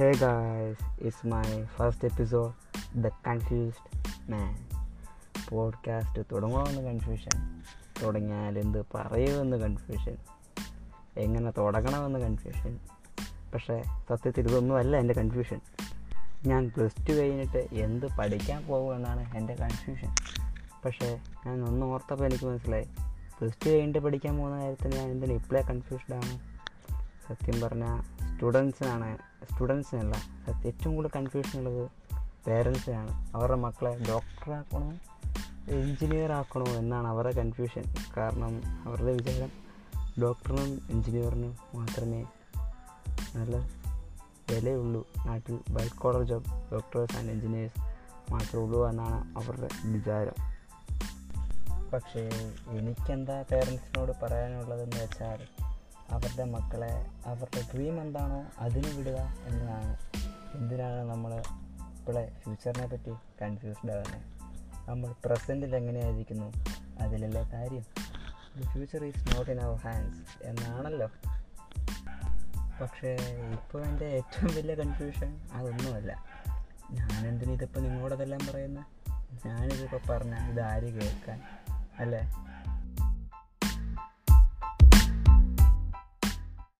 Hey guys, it's my first episode, The Confused Man. Podcast തുടങ്ങുമെന്ന് confusion തുടങ്ങിയാൽ എന്ത് പറയുമെന്ന് കൺഫ്യൂഷൻ എങ്ങനെ തുടങ്ങണമെന്ന് കൺഫ്യൂഷൻ പക്ഷേ സത്യത്തിൽ ഇതൊന്നും അല്ല എന്റെ കൺഫ്യൂഷൻ ഞാൻ പ്ലസ് ടു കഴിഞ്ഞിട്ട് എന്ത് പഠിക്കാൻ പോകുമെന്നാണ് എന്റെ കൺഫ്യൂഷൻ പക്ഷേ ഞാൻ ഒന്ന് ഓർത്തപ്പോൾ എനിക്ക് മനസ്സിലായി. പ്ലസ് ടു കഴിഞ്ഞിട്ട് പഠിക്കാൻ പോകുന്ന കാര്യത്തിൽ ഞാൻ എന്തിനാണ് ഇപ്പോഴേ കൺഫ്യൂസ്ഡ് ആണ്? സത്യം പറഞ്ഞാൽ സ്റ്റുഡൻസിനാണ് സ്റ്റുഡൻസിനല്ല ഏറ്റവും കൂടുതൽ കൺഫ്യൂഷൻ ഉള്ളത് പേരൻസിനാണ് അവരുടെ മക്കളെ ഡോക്ടറാക്കണോ എൻജിനീയർ ആക്കണോ എന്നാണ് അവരുടെ കൺഫ്യൂഷൻ കാരണം അവരുടെ വിചാരം ഡോക്ടറിനും എൻജിനീയറിനും മാത്രമേ നല്ല വിലയുള്ളൂ. നാട്ടിൽ white collar job doctors and engineers മാത്രമേ ഉള്ളൂ എന്നാണ് അവരുടെ വിചാരം. പക്ഷേ എനിക്കെന്താ പേരൻസിനോട് പറയാനുള്ളതെന്ന് വെച്ചാൽ അവരുടെ മക്കളെ അവരുടെ ഡ്രീം എന്താണോ? അതിന് വിടുക എന്നതാണ്. എന്തിനാണ് നമ്മൾ ഇപ്പോഴെ ഫ്യൂച്ചറിനെ പറ്റി കൺഫ്യൂസ്ഡ് ആകുന്നത് നമ്മൾ പ്രസന്റിൽ എങ്ങനെയായിരിക്കുന്നു? അതിലല്ലേ കാര്യം. The future is not in our hands എന്നാണല്ലോ. പക്ഷേ ഇപ്പോൾ എന്റെ ഏറ്റവും വലിയ കൺഫ്യൂഷൻ അതൊന്നുമല്ല. ഞാനെന്തിനിതിപ്പോൾ നിങ്ങളോടതെല്ലാം പറയുന്നത് ഞാനിതിപ്പോൾ പറഞ്ഞാൽ ഇത് ആര് കേൾക്കാൻ? അല്ലേ?